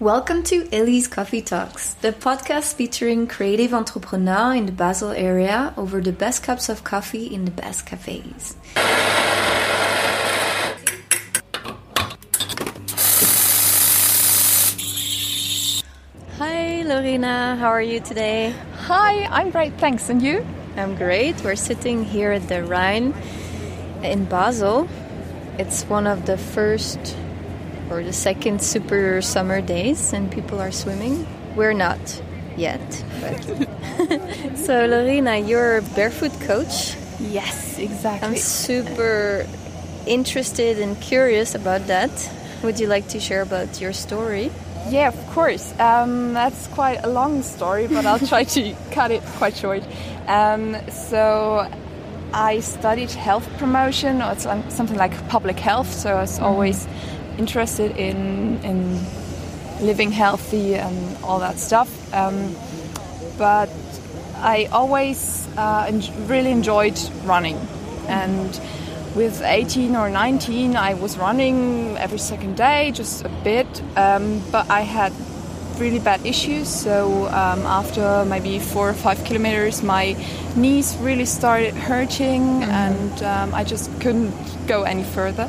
Welcome to Ellie's Coffee Talks, the podcast featuring creative entrepreneurs in the Basel area over the best cups of coffee in the best cafes. Hi, Lorina. How are you today? Hi, I'm great, thanks. And you? I'm great. We're sitting here at the Rhine in Basel. It's one of the first or the second super summer days, and people are swimming. We're not yet. So, Lorina, you're a barefoot coach. Yes, exactly. I'm super interested and curious about that. Would you like to share about your story? Yeah, of course. Um, that's quite a long story, but I'll try to cut it quite short. Um, so, I studied health promotion, or something like public health. So I was mm-hmm. always interested in in living healthy and all that stuff. Um, but I always uh, en- really enjoyed running, and with 18 or 19, I was running every second day, just a bit. Um, but I had really bad issues. So um, after maybe four or five kilometers, my knees really started hurting, mm-hmm. and um, I just couldn't go any further.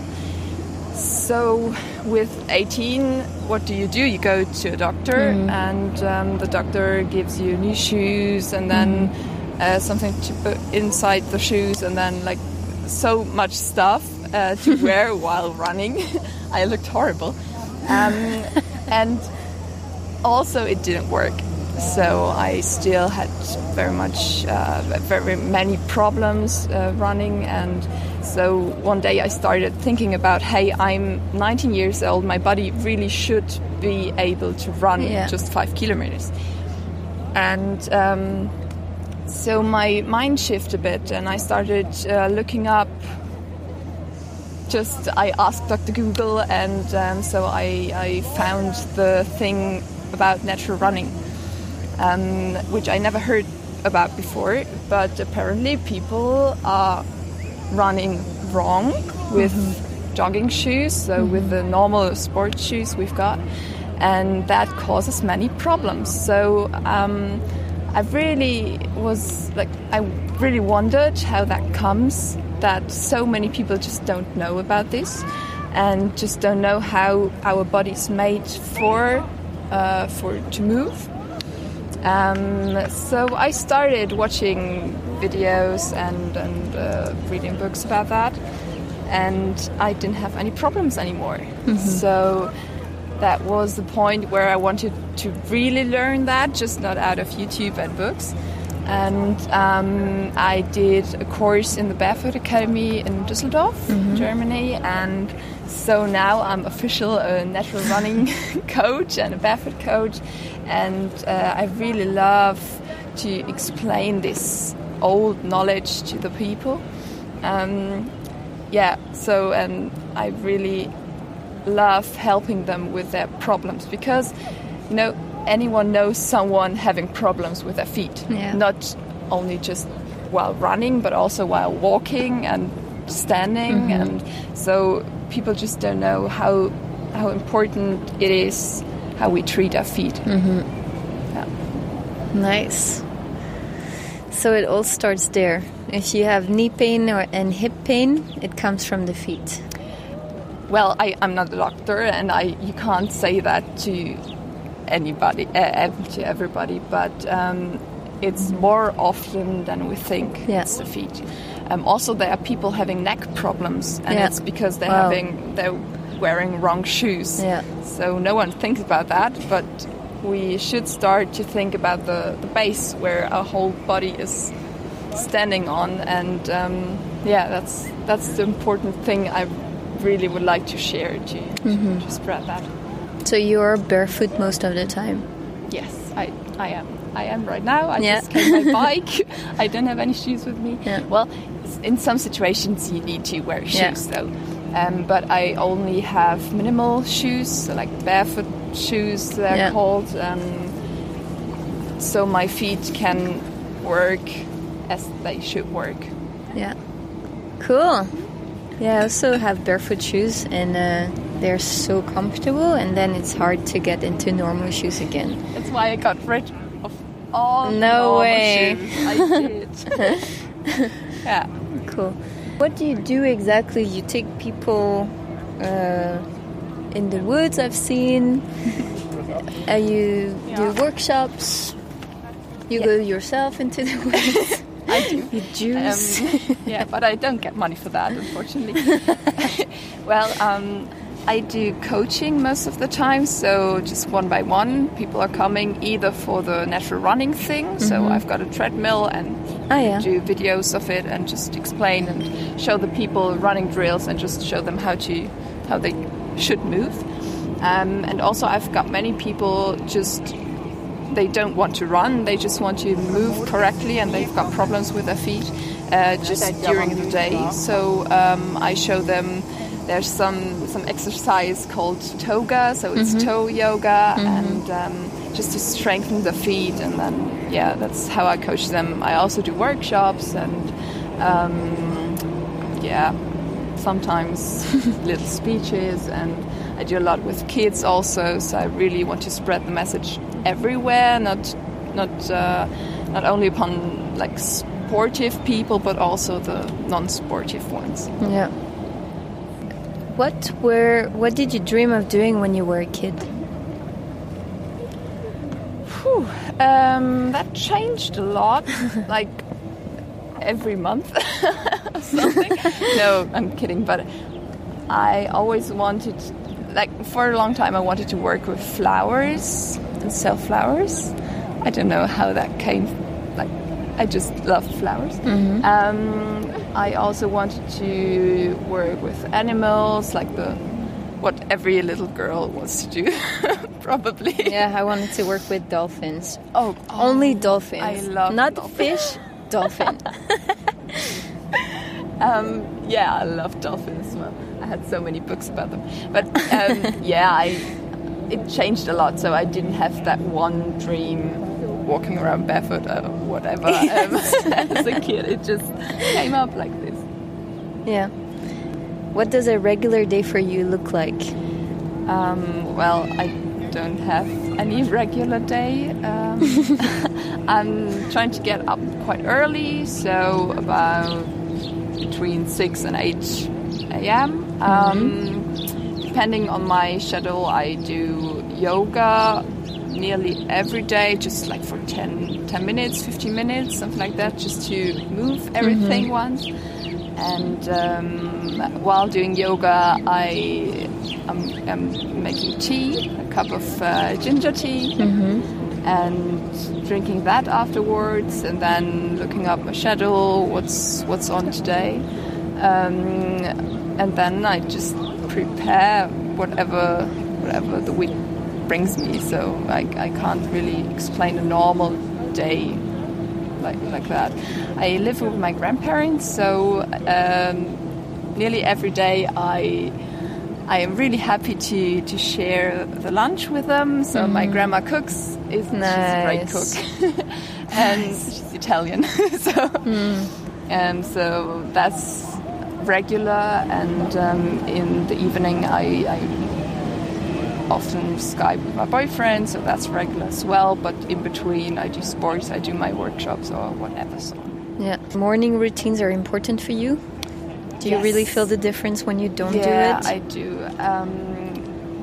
So with 18, what do you do? You go to a doctor, mm. and um, the doctor gives you new shoes, and then mm. uh, something to put inside the shoes, and then like so much stuff uh, to wear while running. I looked horrible, um, and also it didn't work. So I still had very much, uh, very many problems uh, running, and so one day I started thinking about, hey, I'm 19 years old. My body really should be able to run yeah. just five kilometers, and um, so my mind shifted a bit, and I started uh, looking up. Just I asked Dr. Google, and um, so I, I found the thing about natural running, um, which I never heard about before. But apparently, people are running wrong with mm-hmm. jogging shoes, so mm-hmm. with the normal sports shoes we've got, and that causes many problems. So um, I really was like, I really wondered how that comes that so many people just don't know about this and just don't know how our body's made for uh, for to move. Um, so I started watching videos and, and uh, reading books about that, and I didn't have any problems anymore. Mm-hmm. So that was the point where I wanted to really learn that, just not out of YouTube and books. And um, I did a course in the Barefoot Academy in Düsseldorf, mm-hmm. Germany, and so now I'm official a natural running coach and a barefoot coach, and uh, I really love to explain this old knowledge to the people. Um, yeah, so and I really love helping them with their problems because you know anyone knows someone having problems with their feet, yeah. not only just while running but also while walking and standing, mm-hmm. and so people just don't know how how important it is how we treat our feet. Mm-hmm. Yeah. Nice. So it all starts there. If you have knee pain or and hip pain, it comes from the feet. Well, I, am not a doctor, and I you can't say that to anybody, uh, to everybody, but um, it's more often than we think. Yeah. It's the feet. Um, also, there are people having neck problems, and yeah. it's because they're wow. having they're wearing wrong shoes. Yeah. So no one thinks about that, but we should start to think about the, the base where our whole body is standing on and um, yeah that's that's the important thing I really would like to share to, mm-hmm. to spread that so you're barefoot most of the time yes I, I am I am right now I yeah. just came my bike I don't have any shoes with me yeah. well in some situations you need to wear shoes yeah. though um, but I only have minimal shoes so like barefoot shoes they're yeah. called um, so my feet can work as they should work yeah cool yeah I also have barefoot shoes and uh, they're so comfortable, and then it's hard to get into normal shoes again. That's why I got rid of all No way. shoes. I did. yeah. Cool. What do you do exactly? You take people uh, in the woods. I've seen. uh, you Yeah. do workshops. You Yeah. go yourself into the woods. I do. you juice. Um, yeah, but I don't get money for that, unfortunately. well, um, I do coaching most of the time, so just one by one, people are coming either for the natural running thing. So I've got a treadmill and Ah, yeah. do videos of it and just explain and show the people running drills and just show them how to how they should move. Um, and also, I've got many people just they don't want to run; they just want to move correctly, and they've got problems with their feet uh, just during the day. So um, I show them. There's some some exercise called Toega, so it's toe yoga, and um, just to strengthen the feet. And then yeah, that's how I coach them. I also do workshops and um, yeah, sometimes little speeches and I do a lot with kids also so I really want to spread the message everywhere not not uh, not only upon like sportive people but also the non-sportive ones Yeah. What were what did you dream of doing when you were a kid? Whew, um, that changed a lot like every month. Something. No I'm kidding but I always wanted like for a long time I wanted to work with flowers and sell flowers. I don't know how that came like I just love flowers. Um, I also wanted to work with animals like the what every little girl wants to do probably Yeah, I wanted to work with dolphins. oh, Only oh, dolphins. I love not dolphins. fish. Dolphin. Um, yeah, I love dolphins. Well, I had so many books about them. But um, yeah, I it changed a lot. So I didn't have that one dream, walking around barefoot or whatever. Um, as a kid, it just came up like this. yeah. What does a regular day for you look like? Um, well, I don't have any regular day. Um, I'm trying to get up quite early, so about between 6 and 8 a.m. Um, depending on my schedule, I do yoga nearly every day, just like for 10, 10 minutes, 15 minutes, something like that, just to move everything once. And um, while doing yoga, I am, am making tea, a cup of uh, ginger tea, and drinking that afterwards, and then looking up my schedule, what's what's on today, um, and then I just prepare whatever whatever the week brings me. So I, I can't really explain a normal day like like that. I live with my grandparents, so um, nearly every day I I am really happy to to share the lunch with them. So my grandma cooks. Is she's a great cook, and she's Italian. so and so that's regular. And um, in the evening, I. I often Skype with my boyfriend, so that's regular as well. But in between, I do sports, I do my workshops or whatever. So Yeah. Morning routines are important for you. Do you Yes. really feel the difference when you don't yeah, do it? I do. Um,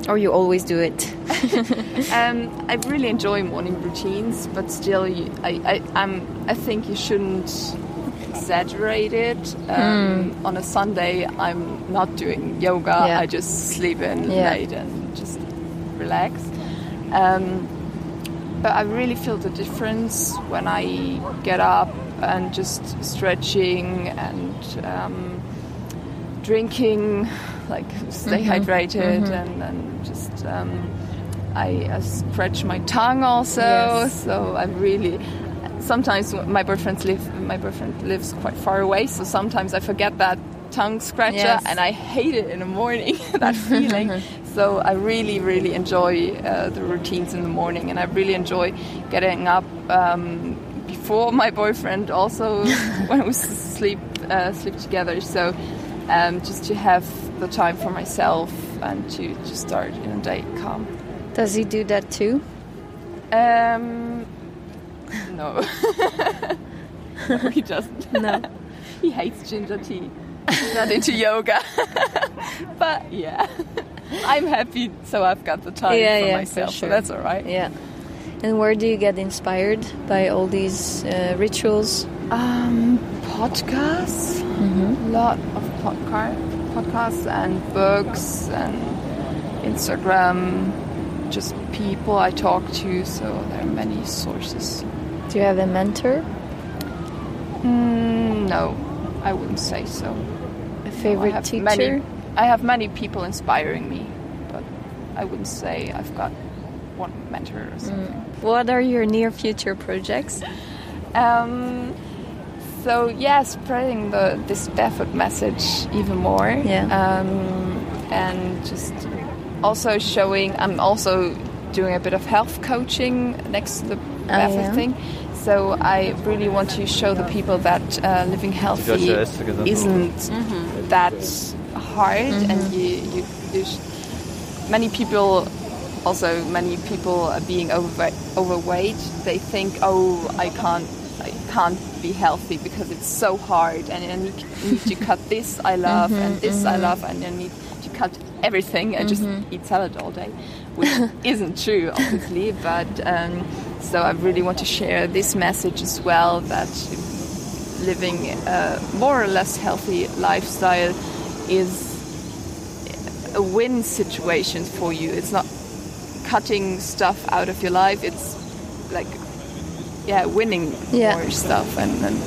or you always do it? um, I really enjoy morning routines, but still, you, I, I, I'm, I think you shouldn't exaggerate it. Um, On a Sunday, I'm not doing yoga. Yeah. I just sleep in Yeah. late and just relax. Um, but I really feel the difference when I get up and just stretching and um, drinking, like stay Mm-hmm. hydrated and, and just um, I scratch my tongue also. Yes. So I really sometimes my boyfriend live my boyfriend lives quite far away, so sometimes I forget that tongue scratcher Yes. and I hate it in the morning that feeling. so I really really enjoy uh, the routines in the morning, and I really enjoy getting up. Um, before my boyfriend, also when we sleep uh, sleep together, so um, just to have the time for myself and to, to start in a day calm. Does he do that too? Um, no. no, he doesn't. No. he hates ginger tea. He's not into yoga. but yeah, I'm happy, so I've got the time Yeah, for yeah, for myself, sure. so that's all right. Yeah. And where do you get inspired by all these uh, rituals? Um, podcasts, a lot of podca- podcasts and books and Instagram, just people I talk to. So there are many sources. Do you have a mentor? Mm, no, I wouldn't say so. A favorite have teacher? Many, I have many people inspiring me, but I wouldn't say I've got one mentor or something. What are your near future projects? Um, so yeah, spreading the this barefoot message even more. Yeah. Um, and just also showing. I'm also doing a bit of health coaching next to the barefoot yeah. thing. So I really want to show the people that uh, living healthy isn't Mm-hmm. that hard, and mm-hmm. you you, you sh- many people also many people are being overweight, overweight. They think oh i can't i can't be healthy because it's so hard and i need, need to cut this i love and mm-hmm, this i mm-hmm. love and i need to cut everything. And just eat salad all day which isn't true obviously but um, so i really want to share this message as well that living a more or less healthy lifestyle is a win situation for you. It's not cutting stuff out of your life. It's like yeah, winning Yeah. more stuff and, and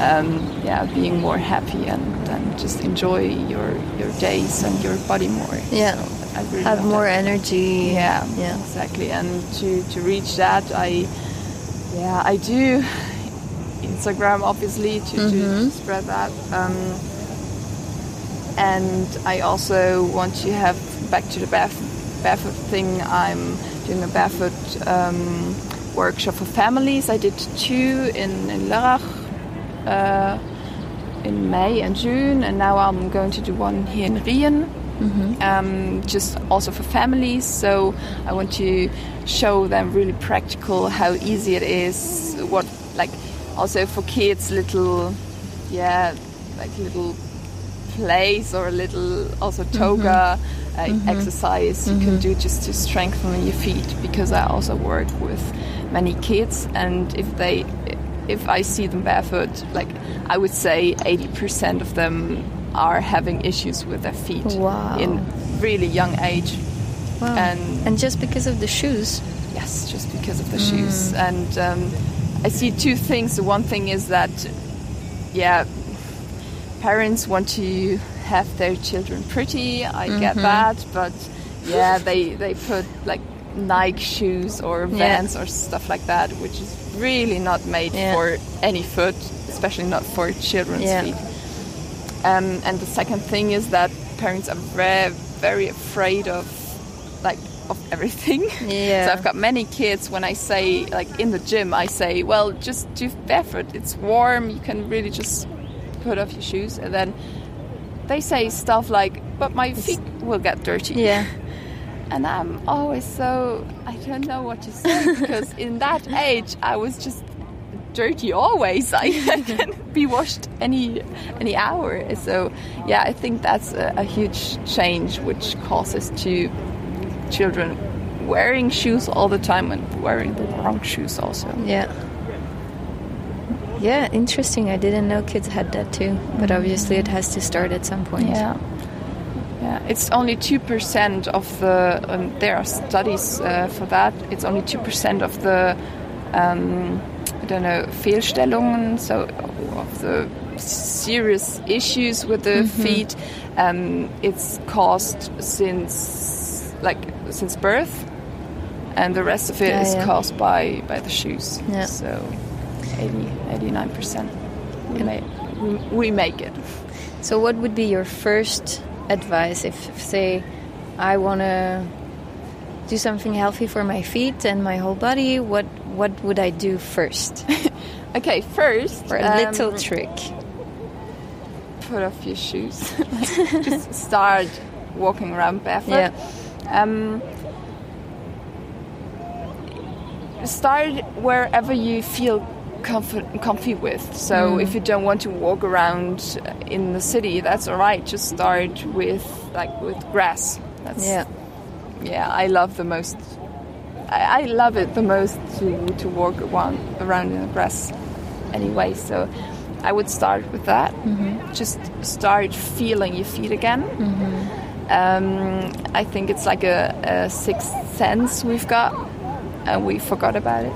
um, yeah, being more happy and, and just enjoy your your days and your body more. Yeah. So I really Have more that. energy. Yeah, Yeah. exactly. And to, to reach that, I yeah I do Instagram obviously to, to spread that. Um, and I also want to have back to the barefoot, barefoot thing. I'm doing a barefoot um, workshop for families. I did two in in Lörrach uh, in May and June, and now I'm going to do one here in Riehen. Um, just also for families, so I want to show them really practical how easy it is. What like also for kids, little yeah, like little place or a little also Toega uh, exercise you can do just to strengthen your feet because I also work with many kids and if they if I see them barefoot like I would say 80% of them are having issues with their feet Wow. in really young age Wow. and And just because of the shoes. Yes, just because of the shoes. And um, I see two things. The one thing is that, yeah, parents want to have their children pretty. I get that, but yeah, they they put like Nike shoes or Vans or stuff like that, which is really not made Yeah. for any foot, especially not for children's Yeah. feet. Um, and the second thing is that parents are very, very afraid of like of everything. Yeah. so I've got many kids. When I say like in the gym, I say, well, just do barefoot. It's warm. You can really just put off your shoes, and then they say stuff like, "But my feet will get dirty." Yeah. And I'm always so I don't know what to say because in that age I was just dirty always. I, I can be washed any any hour. So yeah, I think that's a, a huge change which causes to children wearing shoes all the time and wearing the wrong shoes also. Yeah. Yeah, interesting. I didn't know kids had that too, but obviously it has to start at some point. Yeah. Yeah, it's only 2% of the, um, there are studies uh, for that, it's only 2% of the, um, I don't know, Fehlstellungen, so of the serious issues with the Mm-hmm. feet. Um, it's caused since, like, since birth, and the rest of it is Yeah, yeah. caused by, by the shoes. Yeah. So 80, 89%. We, make, we, make it. So, what would be your first advice if, if say, I want to do something healthy for my feet and my whole body? What what would I do first? Okay, first, Or a um, little trick? put off your shoes. Like, just start walking around barefoot. Yeah. Um, start wherever you feel comfort, comfy with. So Mm. if you don't want to walk around in the city, that's all right. Just start with like with grass. That's Yeah. yeah. I love the most. I, I love it the most to to walk around around in the grass. Anyway, so I would start with that. Just start feeling your feet again. Um, I think it's like a, a sixth sense we've got, and we forgot about it.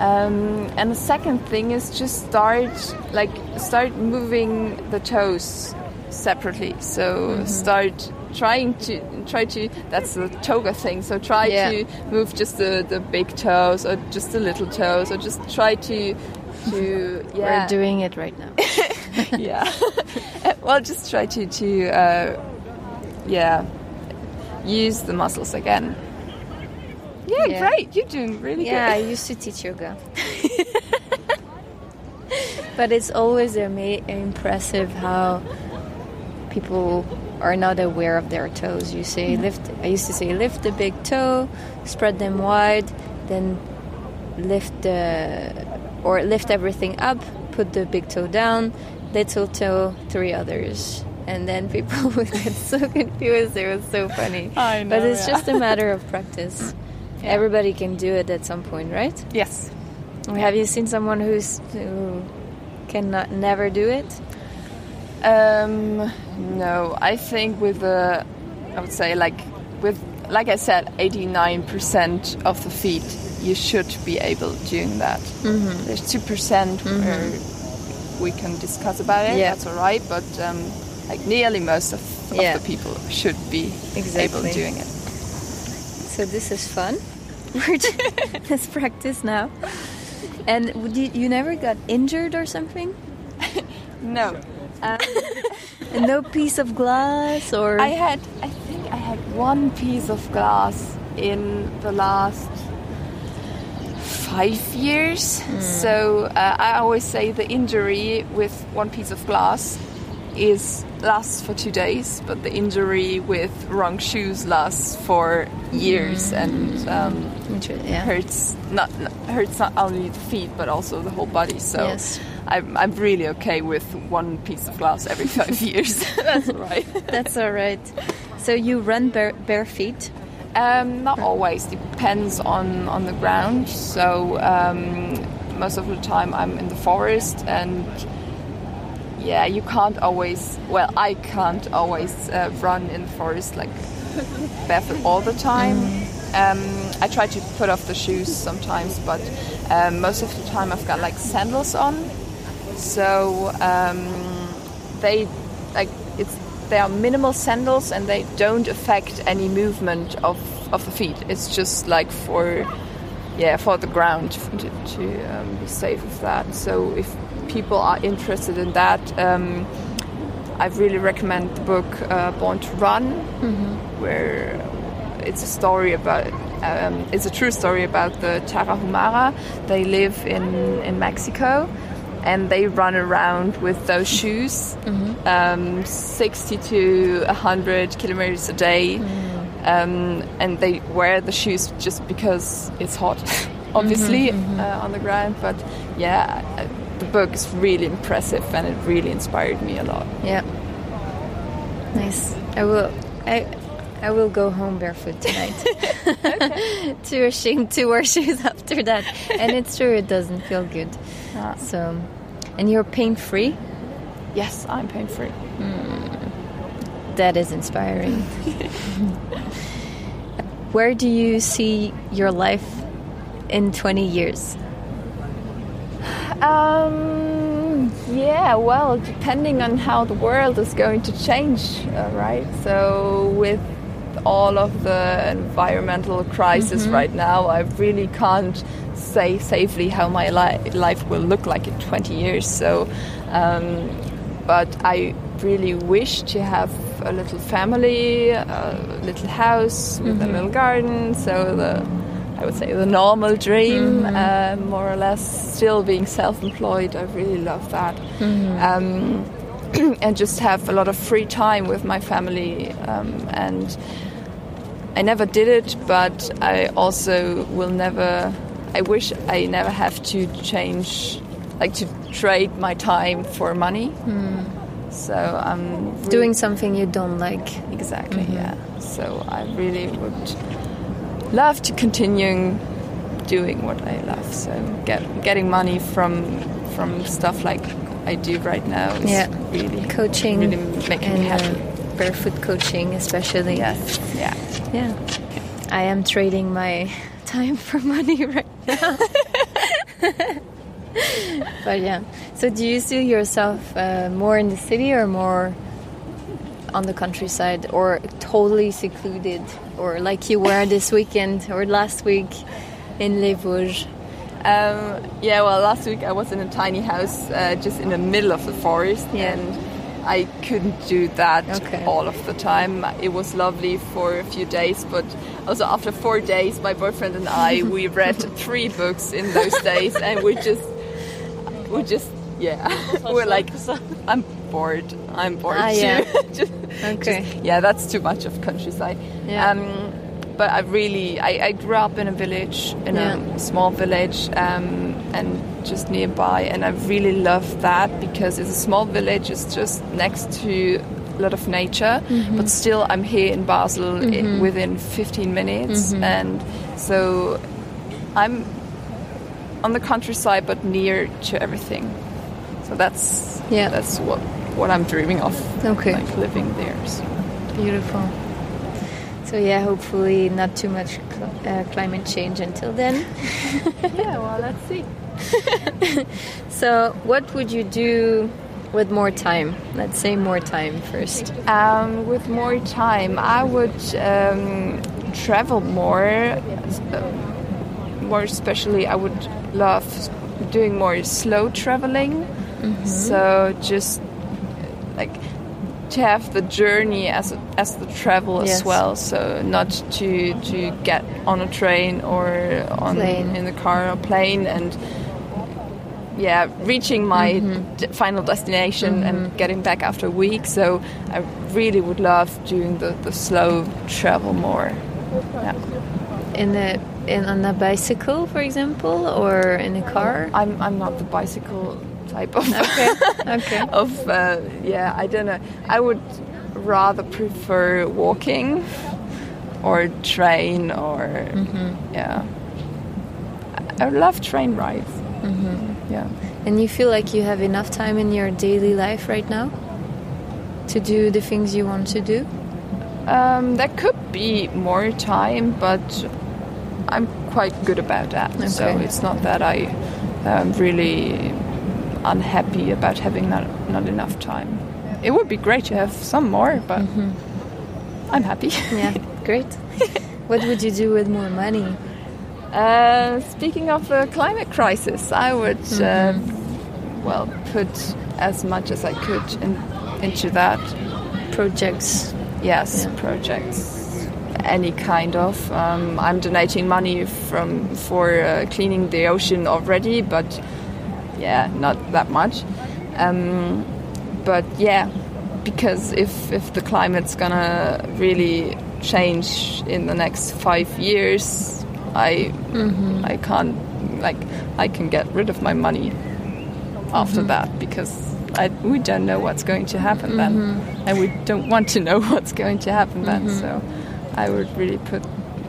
Um, and the second thing is just start like start moving the toes separately. So start trying to try to that's the Toega thing. So try Yeah. to move just the, the big toes or just the little toes or just try to to yeah We're doing it right now. yeah. well, just try to to uh, yeah use the muscles again. Yeah, Yeah. great. You're doing really good. Yeah, I used to teach yoga. but it's always ama- impressive how people are not aware of their toes. You say mm-hmm. lift. I used to say lift the big toe, spread them wide, then lift the or lift everything up, put the big toe down, little toe, three others. And then people would get so confused. It was so funny. I know, But it's yeah. just a matter of practice. Everybody can do it at some point, right? Yes. Have you seen someone who's who cannot never do it? Um, no, I think with the, I would say like with like I said, eighty nine percent of the feet, you should be able doing that. Mm-hmm. There's two percent where we can discuss about it. Yeah. That's all right, but um, like nearly most of, of Yeah. the people should be Exactly. able doing it. So this is fun. Let's practice now. And would you, you never got injured or something? No. Um, no piece of glass or I had, I think I had one piece of glass in the last five years. So uh, I always say the injury with one piece of glass is lasts for two days, but the injury with wrong shoes lasts for years and um, yeah. hurts not not- hurts not only the feet but also the whole body. So Yes. I'm, I'm really okay with one piece of glass every five years. That's all right. That's all right. So you run bare, bare feet. Um, not always. Depends on on the ground. So um, most of the time I'm in the forest, and yeah, you can't always. Well, I can't always uh, run in forest like barefoot all the time. Um, I try to put off the shoes sometimes, but um, most of the time I've got like sandals on. So um, they like it's they are minimal sandals and they don't affect any movement of, of the feet. It's just like for yeah for the ground to, to um, be safe with that. So if people are interested in that, um, I really recommend the book uh, Born to Run, where it's a story about. Um, it's a true story about the Tarahumara. They live in, in Mexico and they run around with those shoes um, 60 to 100 kilometers a day. Um, and they wear the shoes just because it's hot, obviously, Uh, on the ground. But yeah, book is really impressive and it really inspired me a lot. Yeah. Nice. I will. I. I will go home barefoot tonight. Too ashamed to wear shoes after that, and it's true it doesn't feel good. Ah. So, and you're pain free. Yes, I'm pain free. That is inspiring. Where do you see your life in 20 years? Um, yeah, well, depending on how the world is going to change, uh, right? So, with all of the environmental crisis right now, I really can't say safely how my li- life will look like in 20 years. So, um, but I really wish to have a little family, a little house with a little garden. So the I would say the normal dream, uh, more or less. Still being self-employed, I really love that. Um, and just have a lot of free time with my family. Um, and I never did it, but I also will never. I wish I never have to change, like to trade my time for money. So I'm really- Doing something you don't like. exactly yeah. So I really would love to continuing doing what I love. So get getting money from from stuff like I do right now is Yeah. really Coaching really making me and happy. uh, barefoot coaching, especially. Yes, yeah. Yeah. I am trading my time for money right now. but yeah. So do you see yourself uh, more in the city or more on the countryside or totally secluded or like you were this weekend or last week in Les Vosges? Um, yeah, well, last week I was in a tiny house uh, just in the middle of the forest, Yeah. and I couldn't do that Okay. all of the time. It was lovely for a few days, but also after four days, my boyfriend and I we read three books in those days, and we just we just yeah we're like I'm bored. I'm bored Ah, too. yeah. Just- Okay. just- yeah, that's too much of countryside. Yeah. Um, but I really, I, I grew up in a village, in Yeah. a small village, um, and just nearby, and I really love that because it's a small village. It's just next to a lot of nature, Mm-hmm. but still, I'm here in Basel i within 15 minutes, Mm-hmm. and so I'm on the countryside, but near to everything. So that's Yeah. that's what what I'm dreaming of. Okay. like living there. So. Beautiful. So yeah, hopefully not too much cl- uh, climate change until then. Yeah, well, let's see. So what would you do with more time? Let's say more time first. Um, with more time, I would um, travel more. uh, More especially, I would love doing more slow traveling. Mm-hmm. So just like to have the journey as as the travel Yes. as well. So not to to get on a train or on Plane. in the car or plane and yeah, reaching my mm-hmm. d- final destination and mm-hmm. getting back after a week. So I really would love doing the, the slow travel more. Yeah. In a in on a bicycle, for example, or in a car. I'm, I'm not the bicycle type of Okay. Okay. of uh, yeah I don't know. I would rather prefer walking or train or yeah. I, I love train rides. Yeah. And you feel like you have enough time in your daily life right now to do the things you want to do. um, there could be more time but I'm quite good about that. So it's not that I am really unhappy about having not, not enough time it would be great to have some more but I'm happy Yeah, great. what would you do with more money? Uh, speaking of the climate crisis, I would, uh, well, put as much as I could in, into that. Projects. Yes, Yeah. projects, any kind of. Um, I'm donating money from for uh, cleaning the ocean already, but yeah, not that much. Um, but yeah, because if if the climate's gonna really change in the next five years, I mm-hmm. I can't like I can get rid of my money after mm-hmm. that because I, we don't know what's going to happen then, mm-hmm. and we don't want to know what's going to happen then. So I would really put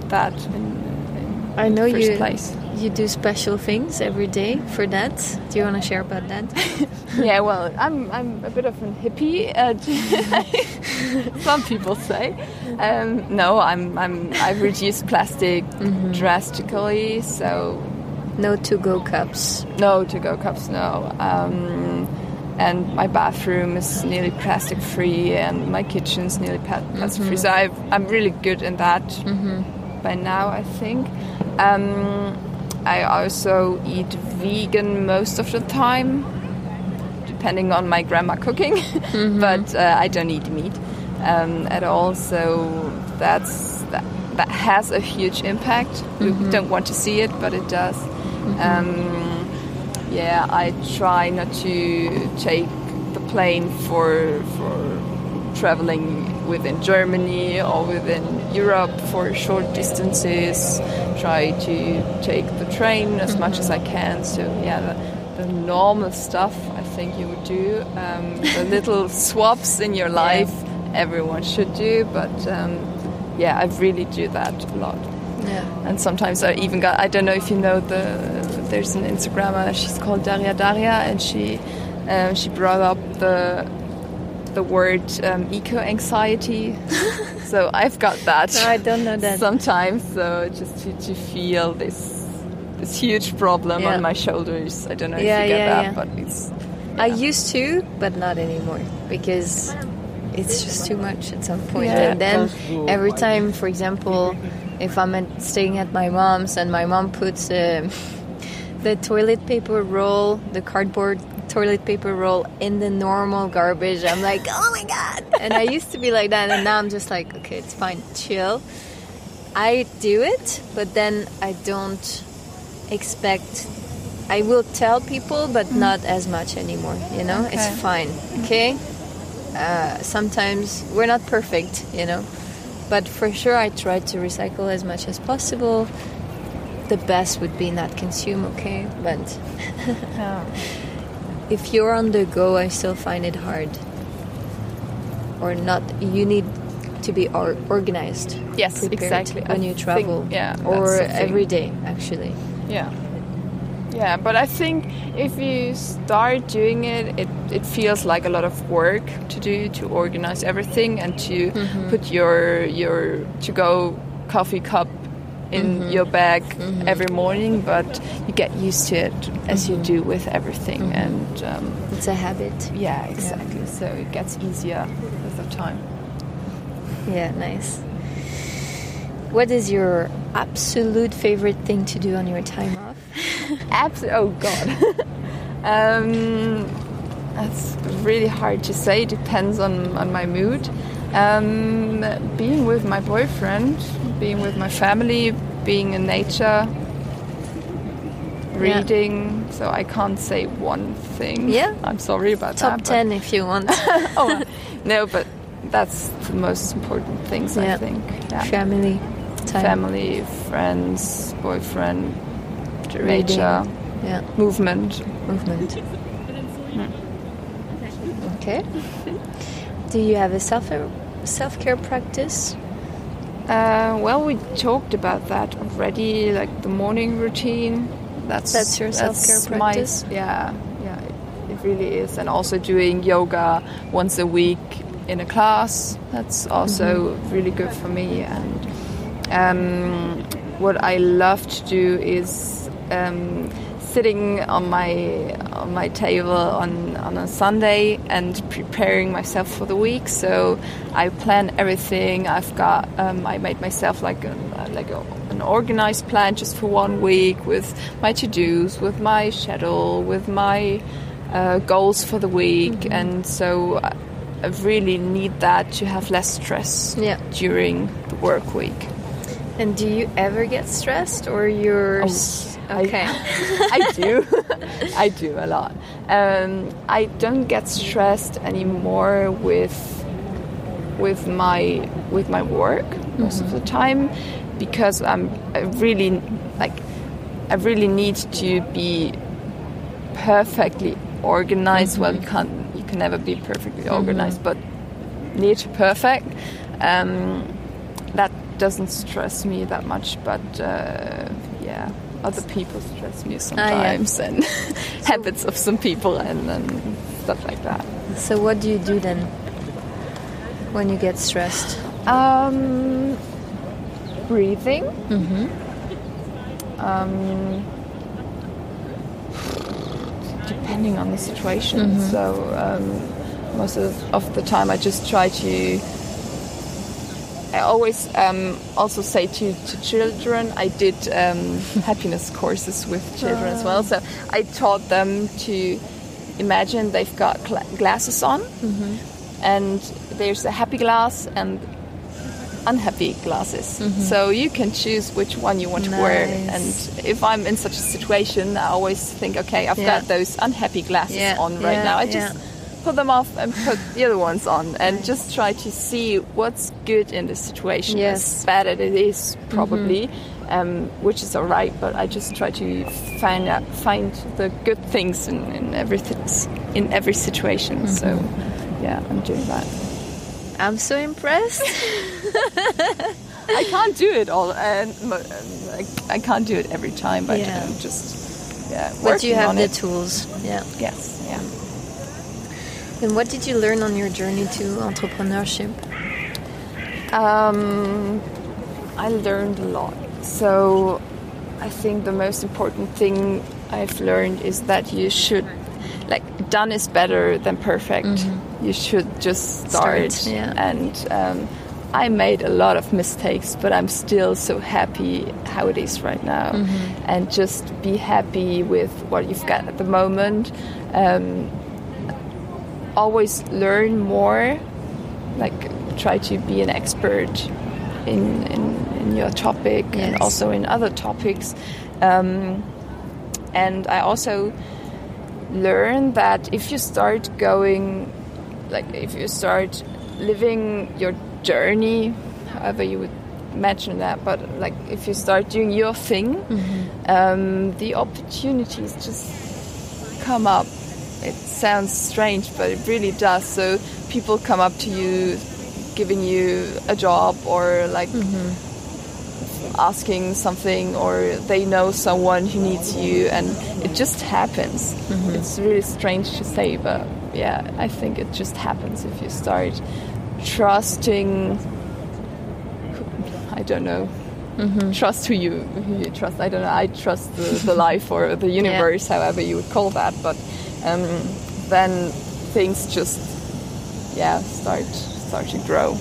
that in, in I know first you place. You do special things every day for that. Do you want to share about that? yeah, well, I'm I'm a bit of a hippie. Uh, some people say. Um, no, I'm I'm I've reduced plastic drastically. So no to-go cups. no to go cups. No. Um, and my bathroom is nearly plastic free, and my kitchen's nearly plastic free. So I've, I'm really good in that by now, I think. Um, I also eat vegan most of the time, depending on my grandma cooking. but uh, I don't eat meat um, at all. So that's that, that has a huge impact. We don't want to see it, but it does. Um, yeah, I try not to take the plane for for traveling within Germany or within Europe for short distances. Try to take the train as much as I can. So yeah, the, the normal stuff I think you would do. Um, the little swaps in your life everyone should do, but um, yeah, I really do that a lot. Yeah. And sometimes I even got, I don't know if you know the, there's an Instagrammer, she's called Daria Daria, and she, um, she brought up the, the word um, eco anxiety. so I've got that. No, I don't know that. Sometimes, so just to, to feel this, this huge problem Yeah. on my shoulders. I don't know Yeah, if you get yeah, that, yeah. but it's. I used to, but not anymore because it's just too much at some point. Yeah. And then every time, for example, if I'm at, staying at my mom's and my mom puts uh, the toilet paper roll, the cardboard toilet paper roll in the normal garbage, I'm like, oh my god! And I used to be like that, and now I'm just like, okay, it's fine, chill. I do it, but then I don't expect. I will tell people, but not as much anymore. You know, Okay. it's fine. Okay. Uh, sometimes we're not perfect, you know, but for sure I try to recycle as much as possible. The best would be not consume, okay, but if you're on the go, I still find it hard. Or not, you need to be or- organized. Yes, exactly. When I you think- travel, yeah, or that's the thing. every day, actually. Yeah. Yeah, but I think if you start doing it, it, it feels like a lot of work to do to organize everything and to mm-hmm. put your your to go coffee cup in your bag every morning. But you get used to it as you do with everything, and um, It's a habit. yeah, exactly. So it gets easier with the time. Yeah, nice. What is your absolute favorite thing to do on your time off? Absolutely. Oh God. um, that's really hard to say. Depends on on my mood. Um, being with my boyfriend, being with my family, being in nature, reading. So I can't say one thing. Yeah. I'm sorry about Top that. but- 10 if you want. oh no, but that's the most important things Yeah. I think. Yeah. Family time. Family, friends, boyfriend, Reading. nature, Yeah, movement. movement. Okay. Do you have a self self care practice? Uh, well, we talked about that already, like the morning routine. That's That's your self-care that's my- practice? yeah, yeah, it, it really is. And also doing yoga once a week in a class. That's also Mm-hmm. really good for me. And um, what I love to do is um, sitting on my on my table on, on a Sunday and preparing myself for the week. So I plan everything. I've got um, I made myself like a, like a, an organized plan just for one week with my to dos, with my schedule, with my uh, goals for the week, and so. I, really need that to have less stress Yeah. during the work week. And do you ever get stressed or you're. Oh, okay. I do. I do a lot. Um, I don't get stressed anymore with with my with my work most of the time because I'm I really like I really need to be perfectly organized. Well, you can't you can never be perfectly organized, but near to perfect. Um, that doesn't stress me that much, but uh, yeah, other people stress me sometimes, and habits of some people, and, and stuff like that. So, what do you do then when you get stressed? Um, breathing. Mm-hmm. Um, depending on the situation. Mm-hmm. So um, most of, of the time, I just try to. I always um, also say to, to children. I did um, happiness courses with children as well. So I taught them to imagine they've got gla- glasses on, and there's a happy glass and unhappy glasses. So you can choose which one you want to wear. And if I'm in such a situation, I always think, okay, I've Yeah. got those unhappy glasses Yeah, on right yeah, now. I just put them off and put the other ones on, and just try to see what's good in the situation. Yes. As bad as it is, probably, um, which is alright. But I just try to find out, find the good things in, in everything, in every situation. So, yeah, I'm doing that. I'm so impressed. I can't do it all, and I, I can't do it every time. But Yeah. I'm just yeah. but you have the it. tools. Yeah. Yes, yeah. And what did you learn on your journey to entrepreneurship? Um, I learned a lot. So I think the most important thing I've learned is that you should, like, done is better than perfect. You should just start. Start, yeah. And um, I made a lot of mistakes, but I'm still so happy how it is right now. And just be happy with what you've got at the moment. Um, always learn more like try to be an expert in in, in your topic and also in other topics. Um, and i also learned that if you start going like if you start living your journey however you would imagine that but like if you start doing your thing um, the opportunities just come up it sounds strange, but it really does. So people come up to you, giving you a job or like mm-hmm. asking something, or they know someone who needs you, and it just happens. Mm-hmm. It's really strange to say, but yeah, I think it just happens if you start trusting. I don't know. Mm-hmm. Trust who you who you trust. I don't know. I trust the, the life or the universe, however you would call that. But um, then things just yeah start start to grow.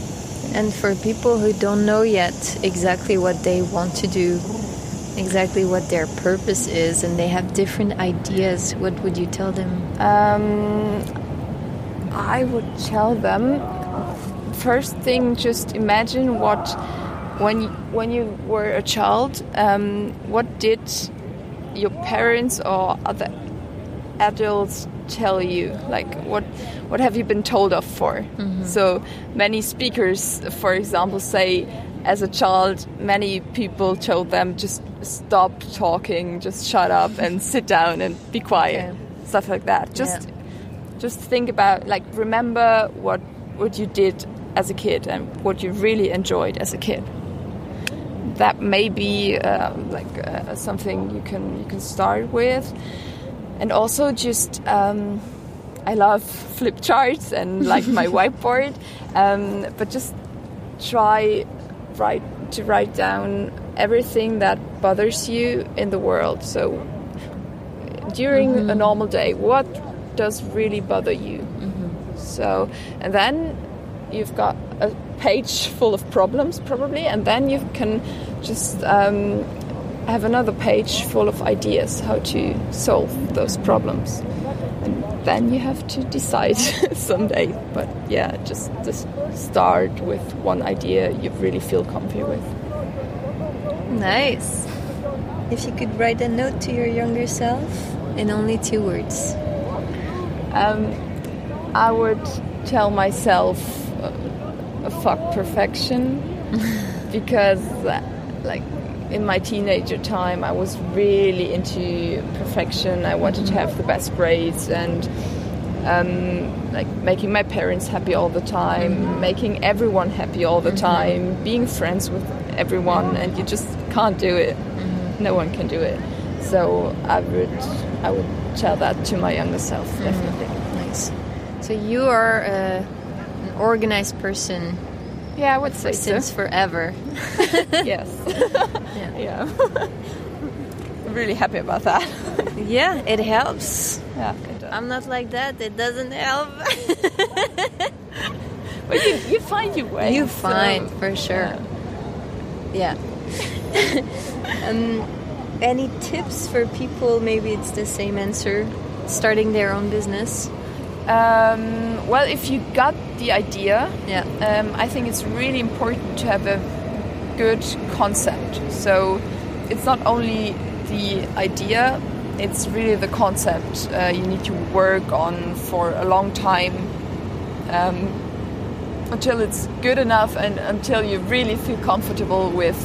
And for people who don't know yet exactly what they want to do, exactly what their purpose is, and they have different ideas, what would you tell them? Um, I would tell them first thing, just imagine what when you, when you were a child, um, what did your parents or other adults tell you? Like what what have you been told of for? So many speakers, for example, say as a child, many people told them just stop talking, just shut up and sit down and be quiet, stuff like that. Just Yeah. just think about like remember what what you did as a kid and what you really enjoyed as a kid that may be uh, like uh, something you can you can start with and also just um, I love flip charts and like my whiteboard. Um, but just try write to write down everything that bothers you in the world. So during a normal day what does really bother you? So and then you've got a page full of problems probably and then you can just um, have another page full of ideas how to solve those problems and then you have to decide someday but yeah just, just start with one idea you really feel comfy with Nice. If you could write a note to your younger self in only two words. Um, I would tell myself uh, fuck perfection because, uh, like, in my teenager time, I was really into perfection. I wanted to have the best grades and, um, like, making my parents happy all the time, making everyone happy all the time, being friends with everyone, and you just can't do it. No one can do it. So I would, I would tell that to my younger self, definitely. Nice. So you are uh, an organized person Yeah, I would say so. since forever. yes. Yeah. Yeah. I'm really happy about that. yeah, it helps. yeah. It. I'm not like that. It doesn't help. But you, you find your way. you so- find for sure. Yeah. um, any tips for people? Maybe it's the same answer. Starting their own business. Um, well, if you got the idea, Yeah. um, I think it's really important to have a good concept. So it's not only the idea, it's really the concept uh, you need to work on for a long time um, until it's good enough and until you really feel comfortable with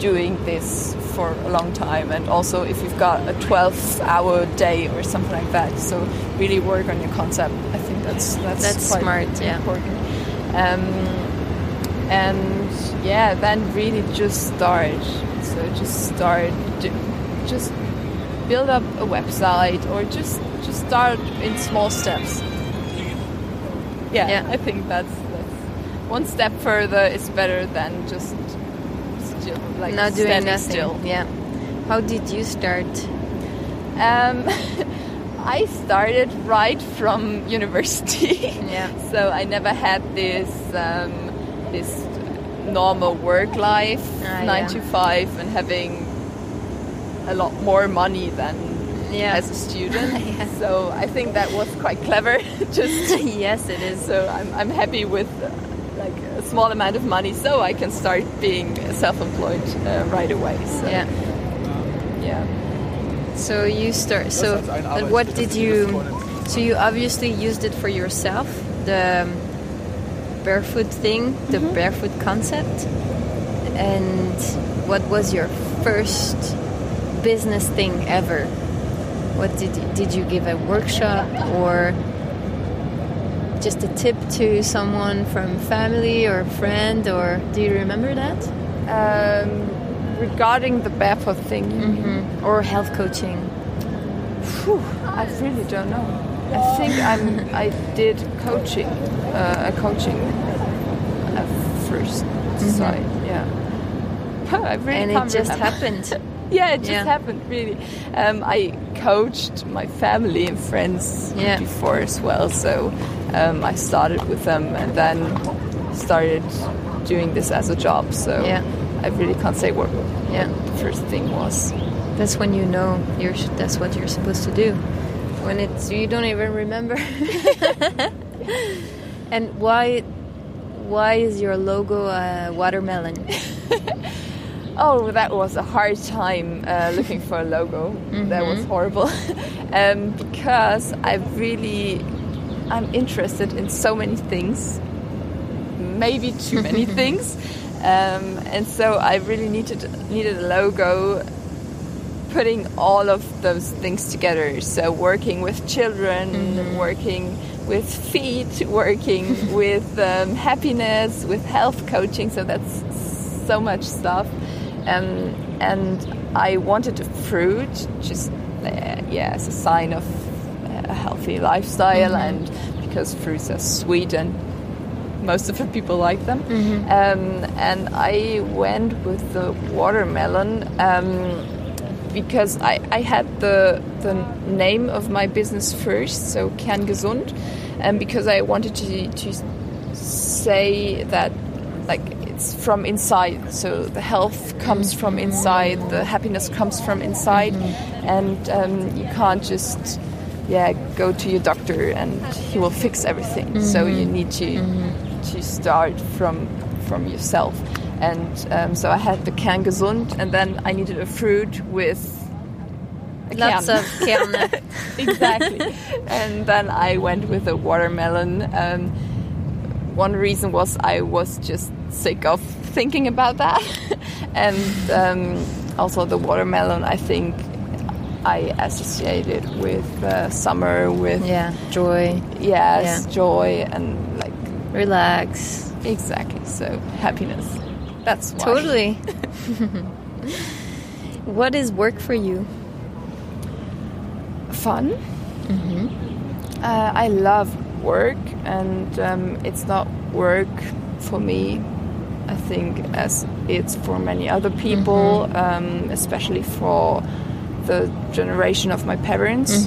doing this for a long time and also if you've got a 12 hour day or something like that. So really work on your concept. I think that's that's, That's quite smart, yeah. important. Um, and yeah then really just start. So just start just build up a website or just just start in small steps. Yeah, Yeah. i think that's, one step further is better than just like Not doing nothing. still Yeah. How did you start? um, i started right from university Yeah. so i never had this um, this normal work life Ah, nine yeah. to five and having a lot more money than Yeah. as a student Yeah. so i think that was quite clever just yes, it is. so I'm, I'm happy with uh, small amount of money so I can start being self-employed uh, right away so Yeah. yeah So you start. So, but what did you? So you obviously used it for yourself, the barefoot thing, the barefoot concept. And what was your first business thing ever? What did you, did you give a workshop or just a tip to someone from family or friend or do you remember that? um, regarding the barefoot thing you? Mm-hmm. Or health coaching? Phew, I really don't know I think I'm I did coaching uh, a coaching at 1st side yeah I really and it just remember. happened. Yeah, it just Yeah. happened really. Um, I coached my family and friends Yeah. before as well, so um, I started with them and then started doing this as a job. So Yeah. I really can't say what Yeah. the first thing was. That's when you know you're that's what you're supposed to do. When it's you don't even remember. and why why is your logo a watermelon? Oh, that was a hard time uh, looking for a logo. That was horrible um, because I really I'm interested in so many things, maybe too many things, um, and so I really needed needed a logo putting all of those things together. So working with children, working with feet, working with um, happiness, with health coaching. So that's so much stuff. Um, and I wanted a fruit, just uh, yeah, as a sign of a healthy lifestyle, and because fruits are sweet and most of the people like them. Um, and I went with the watermelon um, because I, I had the the name of my business first, so Kerngesund, and because I wanted to to say that like it's from inside, so the health comes from inside, the happiness comes from inside, and um, you can't just yeah go to your doctor and he will fix everything. So you need to to start from from yourself. And um, so I had the Kerngesund, and then I needed a fruit with a Lots kern. of kerne. exactly. and then I went with a watermelon. Um, one reason was I was just sick of thinking about that, and um, also the watermelon. I think I associated with uh, summer, with yeah, joy, yes, Yeah. joy, and like relax. exactly. So happiness. That's why. Totally. what is work for you? fun. Uh, I love work, and um, it's not work for me. I think as it's for many other people, um, especially for the generation of my parents.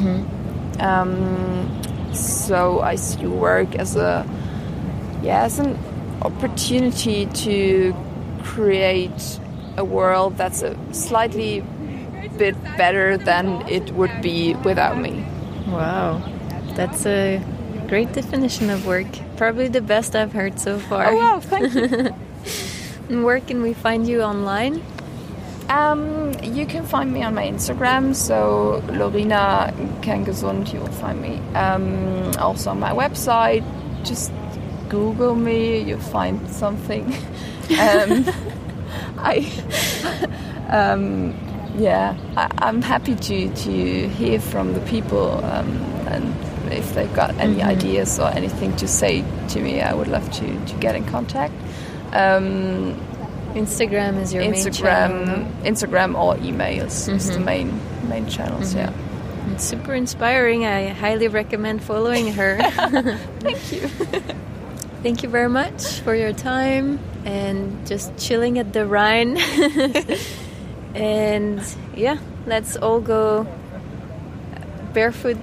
Um, so I see work as a yeah as an opportunity to create a world that's a slightly bit better than it would be without me. Wow, that's a great definition of work. Probably the best I've heard so far. Oh wow, thank you. And where can we find you online? Um, you can find me on my Instagram, so Lorina Kerngesund, you will find me. Um, also on my website, just Google me, you'll find something. um, I, um, yeah, I, am happy to, to hear from the people um, and if they've got any mm-hmm. ideas or anything to say to me, I would love to, to get in contact. Um, Instagram is your Instagram, main channel. Instagram or emails mm-hmm. is the mm-hmm. main main channels. Mm-hmm. Yeah, it's super inspiring. I highly recommend following her. Thank you. Thank you very much for your time and just chilling at the Rhine. and yeah, let's all go barefoot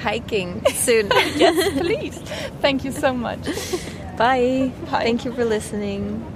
hiking soon. yes, please. Thank you so much. Bye. Bye. Thank you for listening.